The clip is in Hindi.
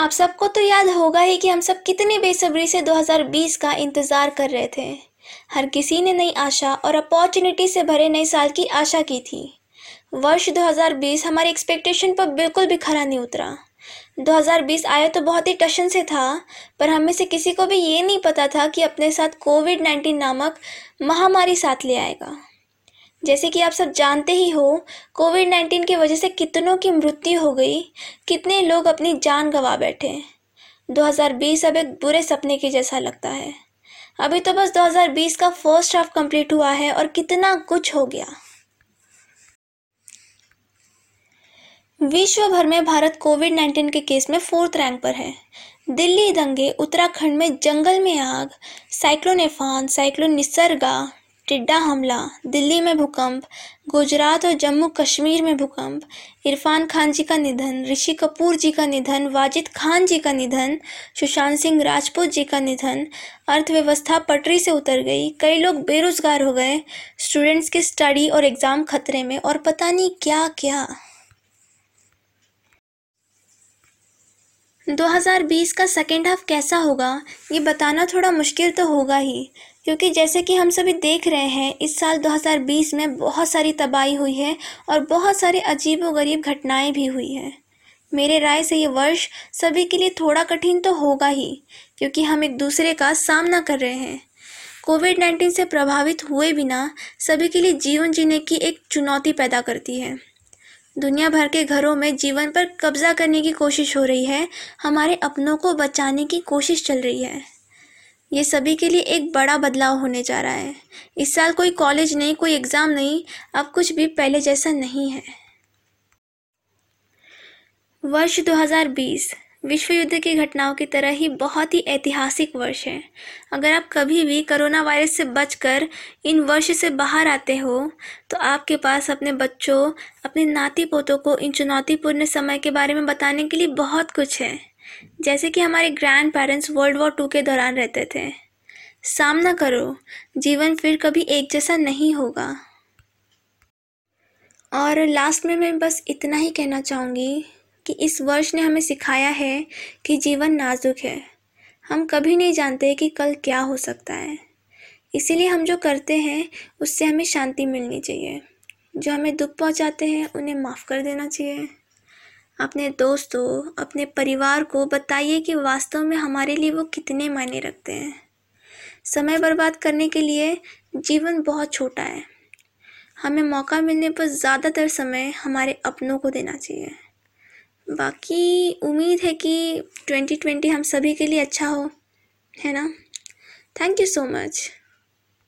आप सबको तो याद होगा ही कि हम सब कितनी बेसब्री से 2020 का इंतज़ार कर रहे थे। हर किसी ने नई आशा और अपॉर्चुनिटी से भरे नए साल की आशा की थी। वर्ष 2020 हमारे एक्सपेक्टेशन पर बिल्कुल भी खरा नहीं उतरा। 2020 आया तो बहुत ही टशन से था, पर हमें से किसी को भी ये नहीं पता था कि अपने साथ कोविड नाइन्टीन नामक महामारी साथ ले आएगा। जैसे कि आप सब जानते ही हो कोविड नाइन्टीन की वजह से कितनों की मृत्यु हो गई, कितने लोग अपनी जान गंवा बैठे। 2020 अब एक बुरे सपने के जैसा लगता है। अभी तो बस 2020 का फ़र्स्ट हाफ़ कंप्लीट हुआ है और कितना कुछ हो गया। विश्व भर में भारत कोविड नाइन्टीन के केस में फोर्थ रैंक पर है। दिल्ली दंगे, उत्तराखंड में जंगल में आग साइक्लोन एफान साइक्लोन निसर्गा टिड्डा हमला, दिल्ली में भूकंप, गुजरात और जम्मू कश्मीर में भूकंप, इरफान खान जी का निधन, ऋषि कपूर जी का निधन, वाजिद खान जी का निधन, सुशांत सिंह राजपूत जी का निधन, अर्थव्यवस्था पटरी से उतर गई, कई लोग बेरोजगार हो गए स्टूडेंट्स की स्टडी और एग्ज़ाम खतरे में और पता नहीं क्या क्या 2020 का सेकेंड हाफ़ कैसा होगा, ये बताना थोड़ा मुश्किल तो होगा ही। क्योंकि जैसे कि हम सभी देख रहे हैं, इस साल 2020 में बहुत सारी तबाही हुई है और बहुत सारी अजीब गरीब घटनाएँ भी हुई हैं। मेरे राय से ये वर्ष सभी के लिए थोड़ा कठिन तो होगा ही, क्योंकि हम एक दूसरे का सामना कर रहे हैं। कोविड नाइन्टीन से प्रभावित हुए बिना सभी के लिए जीवन जीने की एक चुनौती पैदा करती है। दुनिया भर के घरों में जीवन पर कब्जा करने की कोशिश हो रही है, हमारे अपनों को बचाने की कोशिश चल रही है। ये सभी के लिए एक बड़ा बदलाव होने जा रहा है। इस साल कोई कॉलेज नहीं, कोई एग्ज़ाम नहीं, अब कुछ भी पहले जैसा नहीं है। वर्ष 2020 विश्व युद्ध की घटनाओं की तरह ही बहुत ही ऐतिहासिक वर्ष है। अगर आप कभी भी कोरोना वायरस से बचकर इन वर्ष से बाहर आते हो तो आपके पास अपने बच्चों, अपने नाती पोतों को इन चुनौतीपूर्ण समय के बारे में बताने के लिए बहुत कुछ है। जैसे कि हमारे grand parents world war two के दौरान रहते थे। सामना करो, जीवन फिर कभी एक जैसा नहीं होगा। और लास्ट में मैं बस इतना ही कहना चाहूँगी कि इस वर्ष ने हमें सिखाया है कि जीवन नाजुक है। हम कभी नहीं जानते कि कल क्या हो सकता है। इसीलिए हम जो करते हैं, उससे हमें शांति मिलनी चाहिए। जो हमें दुख पहुंचाते हैं, उन्हें माफ़ कर देना चाहिए। अपने दोस्तों, अपने परिवार को बताइए कि वास्तव में हमारे लिए वो कितने मायने रखते हैं। समय बर्बाद करने के लिए जीवन बहुत छोटा है। हमें मौका मिलने पर ज़्यादातर समय हमारे अपनों को देना चाहिए। बाकी उम्मीद है कि 2020 हम सभी के लिए अच्छा हो, है ना? Thank you so much